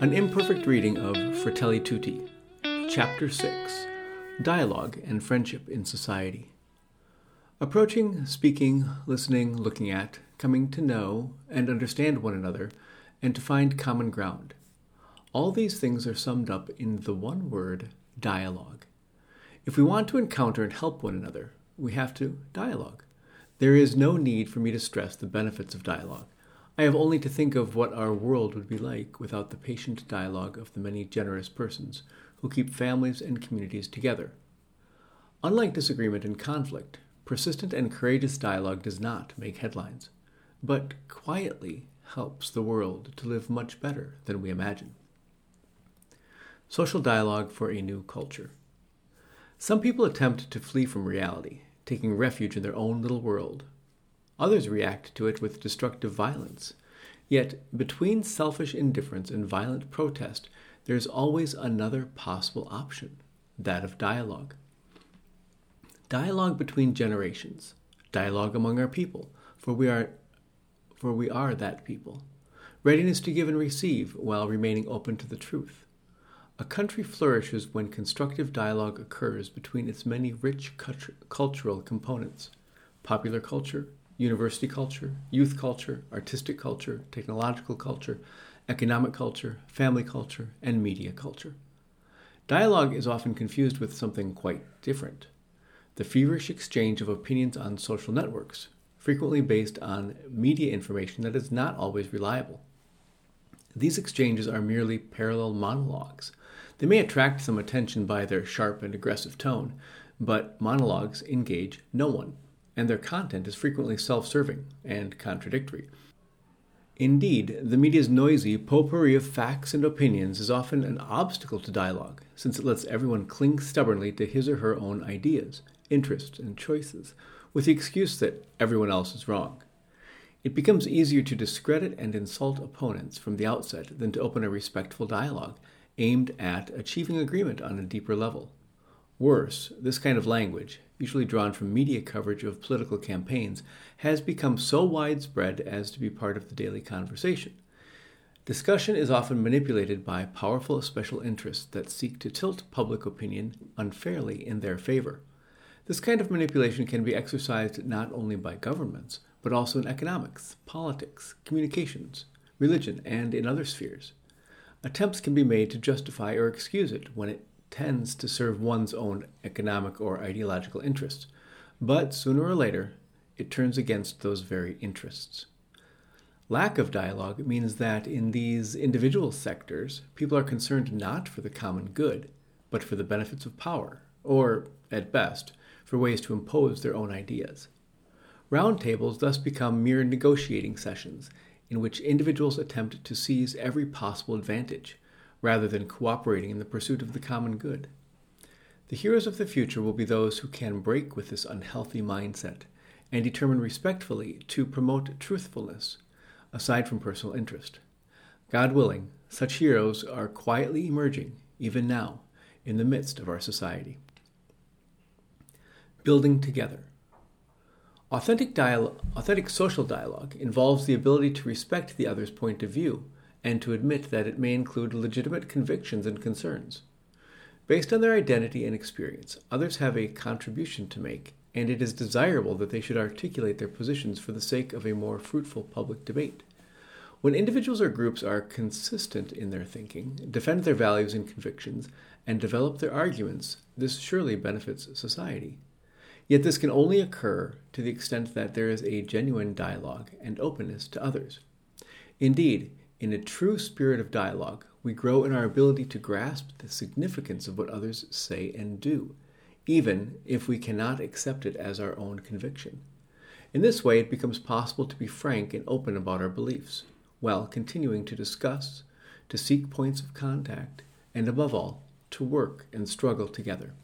An imperfect reading of Fratelli Tutti, Chapter 6 Dialogue and Friendship in Society. Approaching, speaking, listening, looking at, coming to know and understand one another, and to find common ground. All these things are summed up in the one word dialogue. If we want to encounter and help one another, we have to dialogue. There is no need for me to stress the benefits of dialogue. I have only to think of what our world would be like without the patient dialogue of the many generous persons who keep families and communities together. Unlike disagreement and conflict, persistent and courageous dialogue does not make headlines, but quietly helps the world to live much better than we imagine. Social dialogue for a new culture. Some people attempt to flee from reality, taking refuge in their own little world, Others react to it with destructive violence. Yet, between selfish indifference and violent protest, there is always another possible option that of dialogue. Dialogue between generations, dialogue among our people, for we are, for we are that people. Readiness to give and receive while remaining open to the truth. A country flourishes when constructive dialogue occurs between its many rich cultural components popular culture, university culture, youth culture, artistic culture, technological culture, economic culture, family culture, and media culture. Dialogue is often confused with something quite different the feverish exchange of opinions on social networks, frequently based on media information that is not always reliable. These exchanges are merely parallel monologues. They may attract some attention by their sharp and aggressive tone, but monologues engage no one and their content is frequently self serving and contradictory. Indeed, the media's noisy potpourri of facts and opinions is often an obstacle to dialogue, since it lets everyone cling stubbornly to his or her own ideas, interests, and choices, with the excuse that everyone else is wrong. It becomes easier to discredit and insult opponents from the outset than to open a respectful dialogue aimed at achieving agreement on a deeper level. Worse, this kind of language, usually drawn from media coverage of political campaigns, has become so widespread as to be part of the daily conversation. Discussion is often manipulated by powerful special interests that seek to tilt public opinion unfairly in their favor. This kind of manipulation can be exercised not only by governments, but also in economics, politics, communications, religion, and in other spheres. Attempts can be made to justify or excuse it when it tends to serve one's own economic or ideological interests, but sooner or later it turns against those very interests. Lack of dialogue means that in these individual sectors, people are concerned not for the common good, but for the benefits of power, or, at best, for ways to impose their own ideas. Roundtables thus become mere negotiating sessions in which individuals attempt to seize every possible advantage rather than cooperating in the pursuit of the common good. The heroes of the future will be those who can break with this unhealthy mindset and determine respectfully to promote truthfulness, aside from personal interest. God willing, such heroes are quietly emerging, even now, in the midst of our society. Building together. Authentic, dialogue, authentic social dialogue involves the ability to respect the other's point of view and to admit that it may include legitimate convictions and concerns. Based on their identity and experience, others have a contribution to make, and it is desirable that they should articulate their positions for the sake of a more fruitful public debate. When individuals or groups are consistent in their thinking, defend their values and convictions, and develop their arguments, this surely benefits society. Yet this can only occur to the extent that there is a genuine dialogue and openness to others. Indeed, in a true spirit of dialogue, we grow in our ability to grasp the significance of what others say and do, even if we cannot accept it as our own conviction. In this way, it becomes possible to be frank and open about our beliefs, while continuing to discuss, to seek points of contact, and above all, to work and struggle together.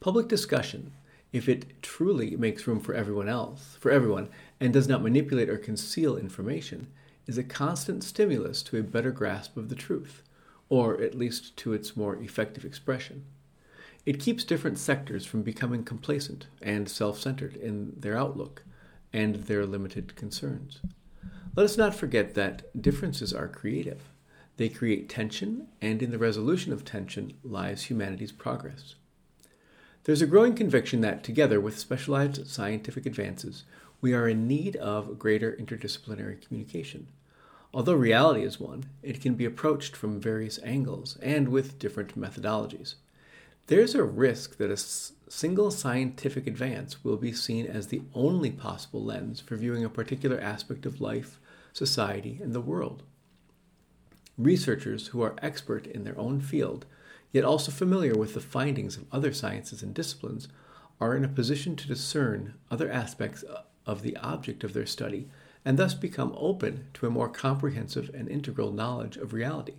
Public discussion, if it truly makes room for everyone else, for everyone, and does not manipulate or conceal information, is a constant stimulus to a better grasp of the truth, or at least to its more effective expression. It keeps different sectors from becoming complacent and self centered in their outlook and their limited concerns. Let us not forget that differences are creative. They create tension, and in the resolution of tension lies humanity's progress. There's a growing conviction that, together with specialized scientific advances, we are in need of greater interdisciplinary communication. Although reality is one, it can be approached from various angles and with different methodologies. There's a risk that a s- single scientific advance will be seen as the only possible lens for viewing a particular aspect of life, society, and the world. Researchers who are expert in their own field, yet also familiar with the findings of other sciences and disciplines, are in a position to discern other aspects uh, of the object of their study and thus become open to a more comprehensive and integral knowledge of reality.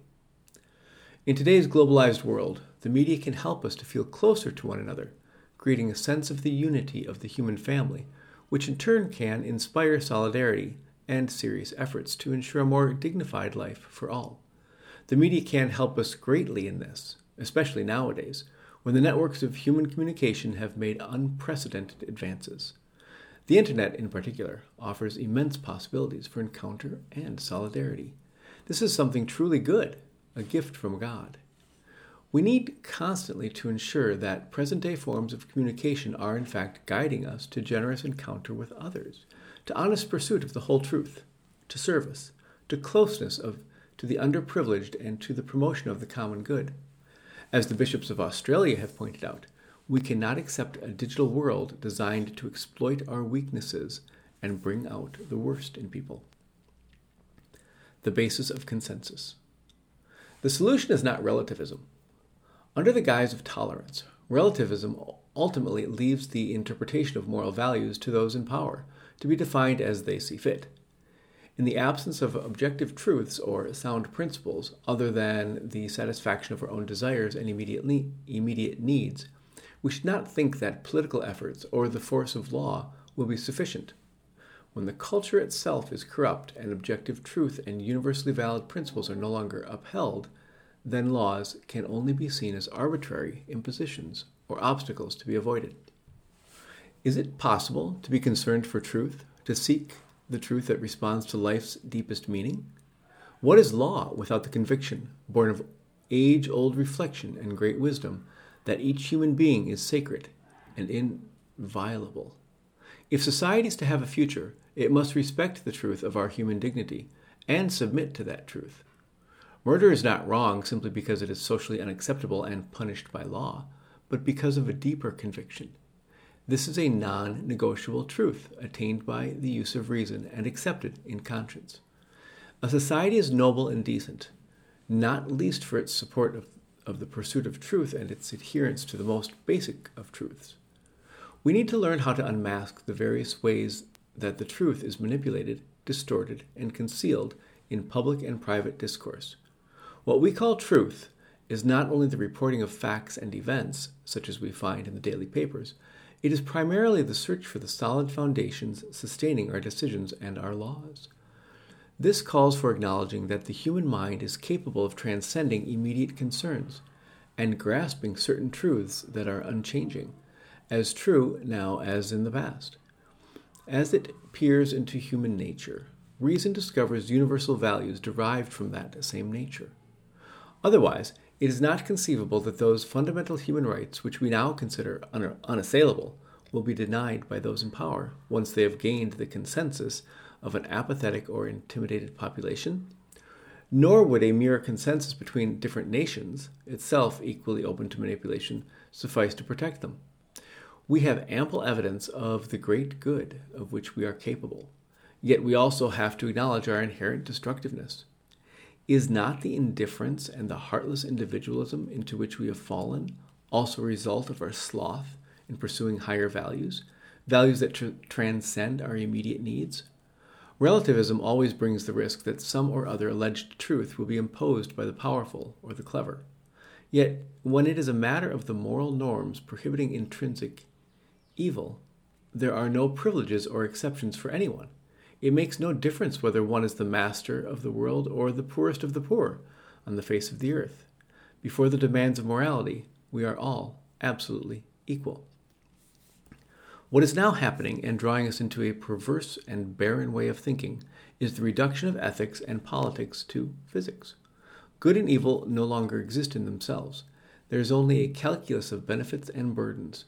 In today's globalized world, the media can help us to feel closer to one another, creating a sense of the unity of the human family, which in turn can inspire solidarity and serious efforts to ensure a more dignified life for all. The media can help us greatly in this, especially nowadays, when the networks of human communication have made unprecedented advances. The Internet, in particular, offers immense possibilities for encounter and solidarity. This is something truly good, a gift from God. We need constantly to ensure that present day forms of communication are, in fact, guiding us to generous encounter with others, to honest pursuit of the whole truth, to service, to closeness of, to the underprivileged, and to the promotion of the common good. As the bishops of Australia have pointed out, we cannot accept a digital world designed to exploit our weaknesses and bring out the worst in people. The basis of consensus. The solution is not relativism. Under the guise of tolerance, relativism ultimately leaves the interpretation of moral values to those in power, to be defined as they see fit. In the absence of objective truths or sound principles other than the satisfaction of our own desires and immediate, immediate needs, we should not think that political efforts or the force of law will be sufficient. When the culture itself is corrupt and objective truth and universally valid principles are no longer upheld, then laws can only be seen as arbitrary impositions or obstacles to be avoided. Is it possible to be concerned for truth, to seek the truth that responds to life's deepest meaning? What is law without the conviction, born of age old reflection and great wisdom, that each human being is sacred and inviolable. If society is to have a future, it must respect the truth of our human dignity and submit to that truth. Murder is not wrong simply because it is socially unacceptable and punished by law, but because of a deeper conviction. This is a non negotiable truth attained by the use of reason and accepted in conscience. A society is noble and decent, not least for its support of of the pursuit of truth and its adherence to the most basic of truths. We need to learn how to unmask the various ways that the truth is manipulated, distorted, and concealed in public and private discourse. What we call truth is not only the reporting of facts and events, such as we find in the daily papers, it is primarily the search for the solid foundations sustaining our decisions and our laws. This calls for acknowledging that the human mind is capable of transcending immediate concerns and grasping certain truths that are unchanging, as true now as in the past. As it peers into human nature, reason discovers universal values derived from that same nature. Otherwise, it is not conceivable that those fundamental human rights which we now consider un- unassailable will be denied by those in power once they have gained the consensus of an apathetic or intimidated population, nor would a mere consensus between different nations, itself equally open to manipulation, suffice to protect them. We have ample evidence of the great good of which we are capable, yet we also have to acknowledge our inherent destructiveness. Is not the indifference and the heartless individualism into which we have fallen also a result of our sloth in pursuing higher values, values that tr- transcend our immediate needs? Relativism always brings the risk that some or other alleged truth will be imposed by the powerful or the clever. Yet, when it is a matter of the moral norms prohibiting intrinsic evil, there are no privileges or exceptions for anyone. It makes no difference whether one is the master of the world or the poorest of the poor on the face of the earth. Before the demands of morality, we are all absolutely equal. What is now happening and drawing us into a perverse and barren way of thinking is the reduction of ethics and politics to physics. Good and evil no longer exist in themselves. There is only a calculus of benefits and burdens.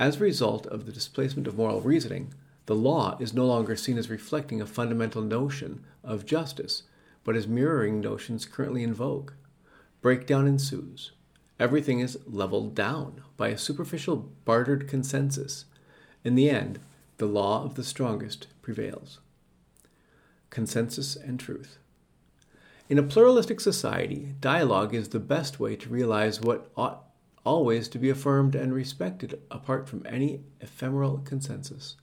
As a result of the displacement of moral reasoning, the law is no longer seen as reflecting a fundamental notion of justice, but as mirroring notions currently in vogue. Breakdown ensues. Everything is leveled down by a superficial bartered consensus. In the end, the law of the strongest prevails. Consensus and truth. In a pluralistic society, dialogue is the best way to realize what ought always to be affirmed and respected apart from any ephemeral consensus.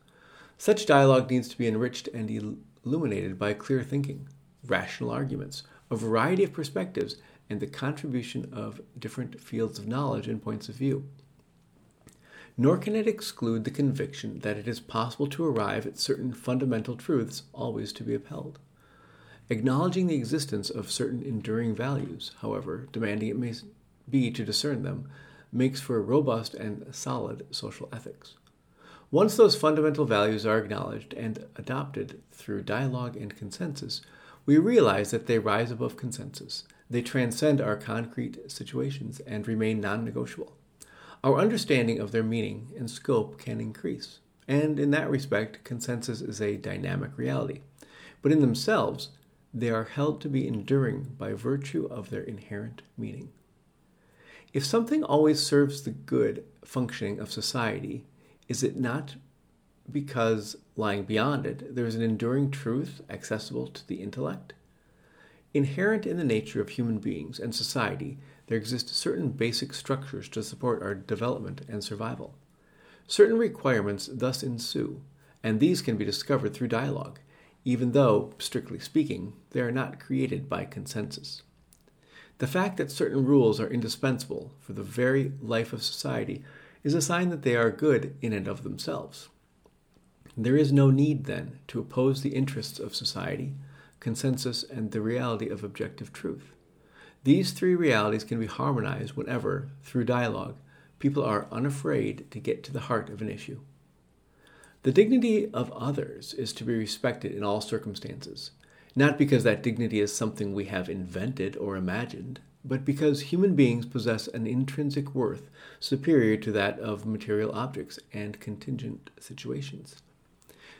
Such dialogue needs to be enriched and illuminated by clear thinking, rational arguments, a variety of perspectives, and the contribution of different fields of knowledge and points of view. Nor can it exclude the conviction that it is possible to arrive at certain fundamental truths always to be upheld. Acknowledging the existence of certain enduring values, however demanding it may be to discern them, makes for a robust and solid social ethics. Once those fundamental values are acknowledged and adopted through dialogue and consensus, we realize that they rise above consensus. They transcend our concrete situations and remain non negotiable. Our understanding of their meaning and scope can increase, and in that respect, consensus is a dynamic reality. But in themselves, they are held to be enduring by virtue of their inherent meaning. If something always serves the good functioning of society, is it not because lying beyond it there is an enduring truth accessible to the intellect? Inherent in the nature of human beings and society, there exist certain basic structures to support our development and survival. Certain requirements thus ensue, and these can be discovered through dialogue, even though, strictly speaking, they are not created by consensus. The fact that certain rules are indispensable for the very life of society is a sign that they are good in and of themselves. There is no need, then, to oppose the interests of society, consensus, and the reality of objective truth. These three realities can be harmonized whenever, through dialogue, people are unafraid to get to the heart of an issue. The dignity of others is to be respected in all circumstances, not because that dignity is something we have invented or imagined, but because human beings possess an intrinsic worth superior to that of material objects and contingent situations.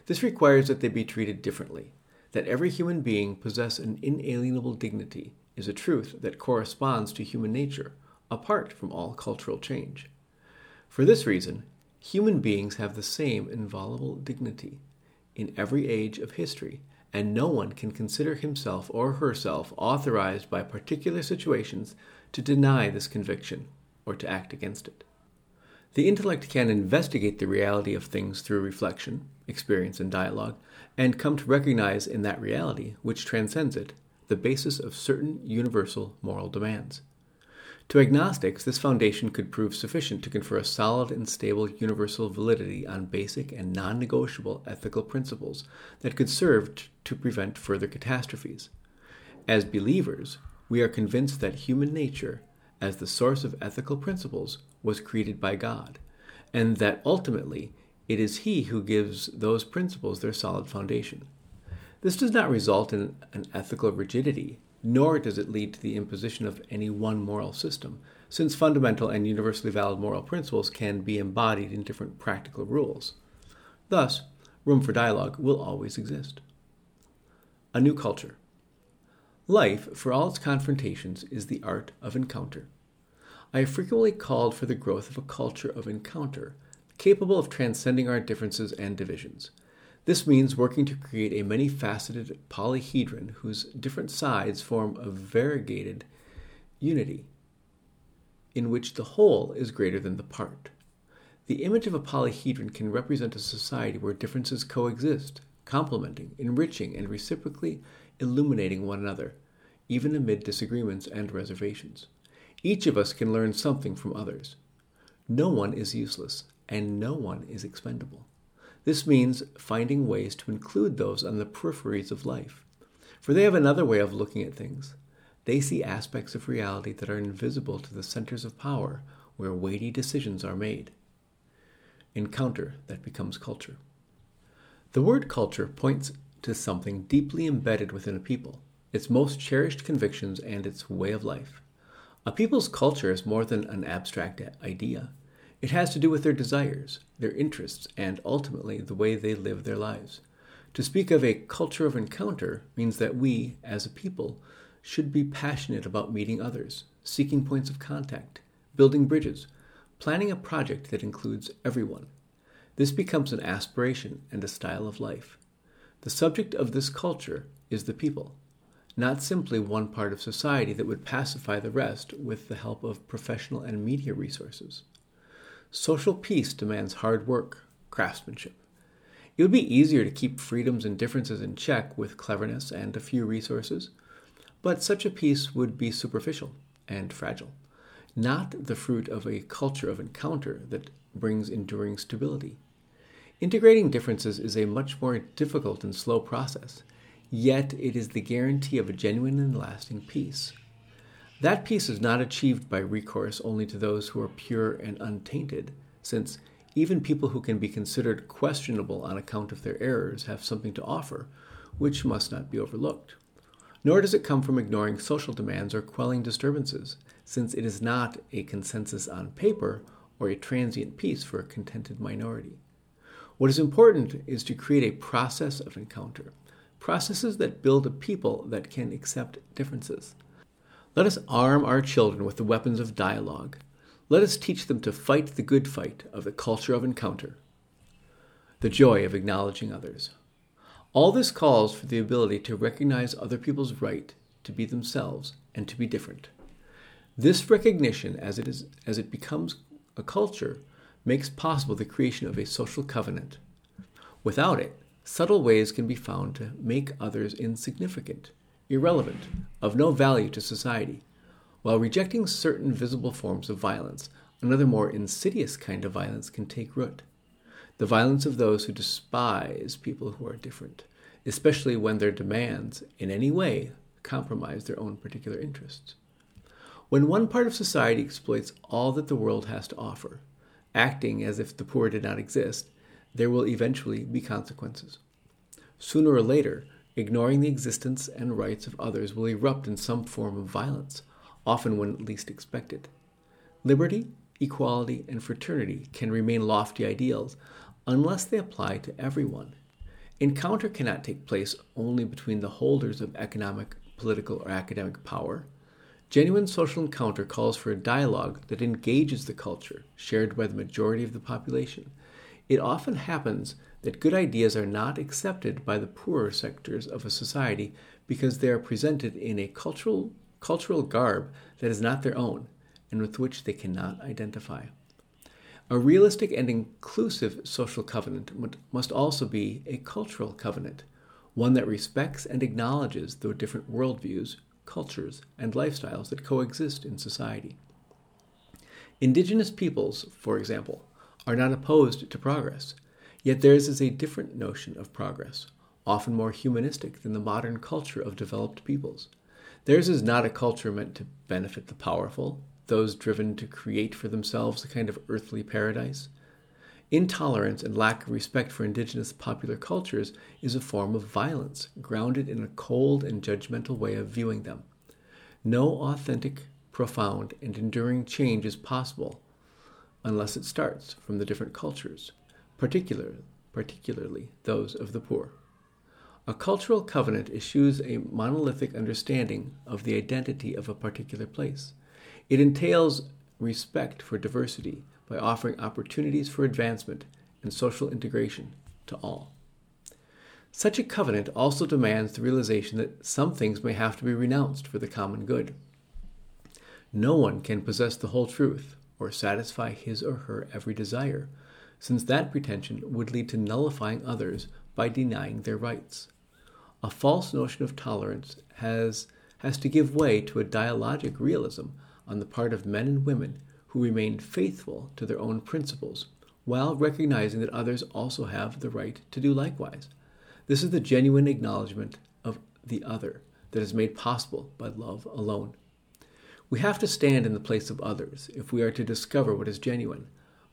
This requires that they be treated differently. That every human being possess an inalienable dignity is a truth that corresponds to human nature, apart from all cultural change. For this reason, Human beings have the same inviolable dignity in every age of history, and no one can consider himself or herself authorized by particular situations to deny this conviction or to act against it. The intellect can investigate the reality of things through reflection, experience, and dialogue, and come to recognize in that reality, which transcends it, the basis of certain universal moral demands. To agnostics, this foundation could prove sufficient to confer a solid and stable universal validity on basic and non negotiable ethical principles that could serve t- to prevent further catastrophes. As believers, we are convinced that human nature, as the source of ethical principles, was created by God, and that ultimately it is He who gives those principles their solid foundation. This does not result in an ethical rigidity nor does it lead to the imposition of any one moral system, since fundamental and universally valid moral principles can be embodied in different practical rules. Thus, room for dialogue will always exist. A new culture. Life, for all its confrontations, is the art of encounter. I have frequently called for the growth of a culture of encounter, capable of transcending our differences and divisions. This means working to create a many faceted polyhedron whose different sides form a variegated unity, in which the whole is greater than the part. The image of a polyhedron can represent a society where differences coexist, complementing, enriching, and reciprocally illuminating one another, even amid disagreements and reservations. Each of us can learn something from others. No one is useless, and no one is expendable. This means finding ways to include those on the peripheries of life, for they have another way of looking at things. They see aspects of reality that are invisible to the centers of power where weighty decisions are made. Encounter that becomes culture. The word culture points to something deeply embedded within a people, its most cherished convictions, and its way of life. A people's culture is more than an abstract idea. It has to do with their desires, their interests, and ultimately the way they live their lives. To speak of a culture of encounter means that we, as a people, should be passionate about meeting others, seeking points of contact, building bridges, planning a project that includes everyone. This becomes an aspiration and a style of life. The subject of this culture is the people not simply one part of society that would pacify the rest with the help of professional and media resources. Social peace demands hard work, craftsmanship. It would be easier to keep freedoms and differences in check with cleverness and a few resources, but such a peace would be superficial and fragile, not the fruit of a culture of encounter that brings enduring stability. Integrating differences is a much more difficult and slow process, yet it is the guarantee of a genuine and lasting peace. That peace is not achieved by recourse only to those who are pure and untainted, since even people who can be considered questionable on account of their errors have something to offer, which must not be overlooked. Nor does it come from ignoring social demands or quelling disturbances, since it is not a consensus on paper or a transient peace for a contented minority. What is important is to create a process of encounter processes that build a people that can accept differences. Let us arm our children with the weapons of dialogue. Let us teach them to fight the good fight of the culture of encounter, the joy of acknowledging others. All this calls for the ability to recognize other people's right to be themselves and to be different. This recognition, as it, is, as it becomes a culture, makes possible the creation of a social covenant. Without it, subtle ways can be found to make others insignificant, irrelevant, of no value to society. While rejecting certain visible forms of violence, another more insidious kind of violence can take root. The violence of those who despise people who are different, especially when their demands, in any way, compromise their own particular interests. When one part of society exploits all that the world has to offer, acting as if the poor did not exist, there will eventually be consequences. Sooner or later, ignoring the existence and rights of others will erupt in some form of violence, often when least expected. Liberty, equality, and fraternity can remain lofty ideals unless they apply to everyone. Encounter cannot take place only between the holders of economic, political, or academic power. Genuine social encounter calls for a dialogue that engages the culture shared by the majority of the population it often happens that good ideas are not accepted by the poorer sectors of a society because they are presented in a cultural, cultural garb that is not their own and with which they cannot identify. A realistic and inclusive social covenant must also be a cultural covenant, one that respects and acknowledges the different worldviews, cultures, and lifestyles that coexist in society. Indigenous peoples, for example, are not opposed to progress, yet theirs is a different notion of progress, often more humanistic than the modern culture of developed peoples. Theirs is not a culture meant to benefit the powerful, those driven to create for themselves a kind of earthly paradise. Intolerance and lack of respect for indigenous popular cultures is a form of violence, grounded in a cold and judgmental way of viewing them. No authentic, profound, and enduring change is possible unless it starts from the different cultures, particular, particularly those of the poor. A cultural covenant eschews a monolithic understanding of the identity of a particular place. It entails respect for diversity by offering opportunities for advancement and social integration to all. Such a covenant also demands the realization that some things may have to be renounced for the common good. No one can possess the whole truth or satisfy his or her every desire, since that pretension would lead to nullifying others by denying their rights. A false notion of tolerance has, has to give way to a dialogic realism on the part of men and women who remain faithful to their own principles, while recognizing that others also have the right to do likewise. This is the genuine acknowledgement of the other that is made possible by love alone. We have to stand in the place of others if we are to discover what is genuine,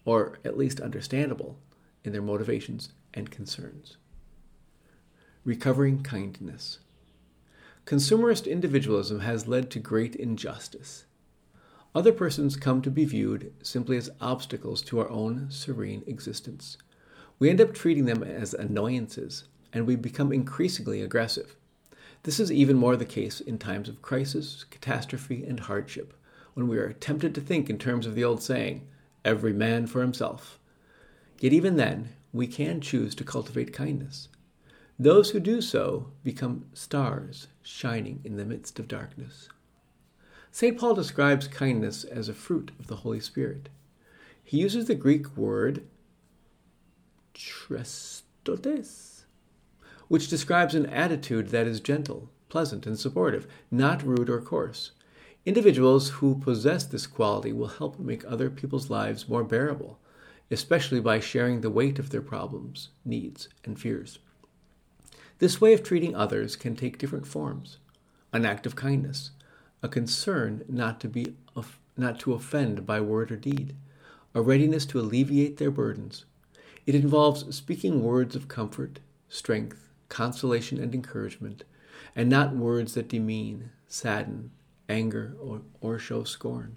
or at least understandable, in their motivations and concerns. Recovering kindness. Consumerist individualism has led to great injustice. Other persons come to be viewed simply as obstacles to our own serene existence. We end up treating them as annoyances, and we become increasingly aggressive. This is even more the case in times of crisis, catastrophe, and hardship, when we are tempted to think in terms of the old saying, every man for himself. Yet even then, we can choose to cultivate kindness. Those who do so become stars shining in the midst of darkness. St. Paul describes kindness as a fruit of the Holy Spirit. He uses the Greek word chrestotes, which describes an attitude that is gentle, pleasant, and supportive, not rude or coarse. Individuals who possess this quality will help make other people's lives more bearable, especially by sharing the weight of their problems, needs, and fears. This way of treating others can take different forms an act of kindness, a concern not to, be, not to offend by word or deed, a readiness to alleviate their burdens. It involves speaking words of comfort, strength, consolation, and encouragement, and not words that demean, sadden, anger, or, or show scorn.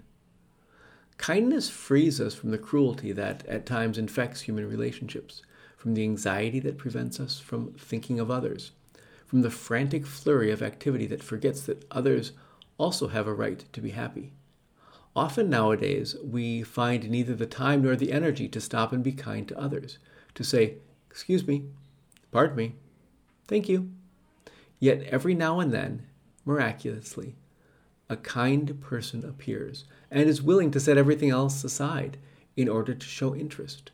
Kindness frees us from the cruelty that at times infects human relationships, from the anxiety that prevents us from thinking of others, from the frantic flurry of activity that forgets that others also have a right to be happy. Often nowadays, we find neither the time nor the energy to stop and be kind to others, to say, Excuse me, pardon me, thank you. Yet every now and then, miraculously, a kind person appears and is willing to set everything else aside in order to show interest,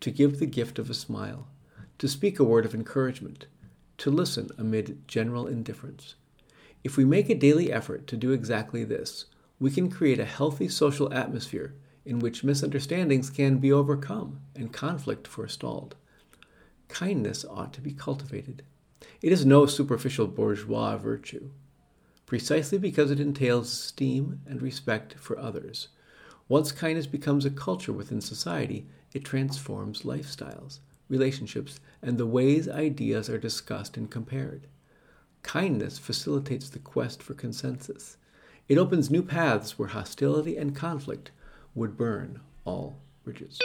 to give the gift of a smile, to speak a word of encouragement, to listen amid general indifference. If we make a daily effort to do exactly this, we can create a healthy social atmosphere in which misunderstandings can be overcome and conflict forestalled. Kindness ought to be cultivated. It is no superficial bourgeois virtue precisely because it entails esteem and respect for others. Once kindness becomes a culture within society, it transforms lifestyles, relationships, and the ways ideas are discussed and compared. Kindness facilitates the quest for consensus. It opens new paths where hostility and conflict would burn all bridges.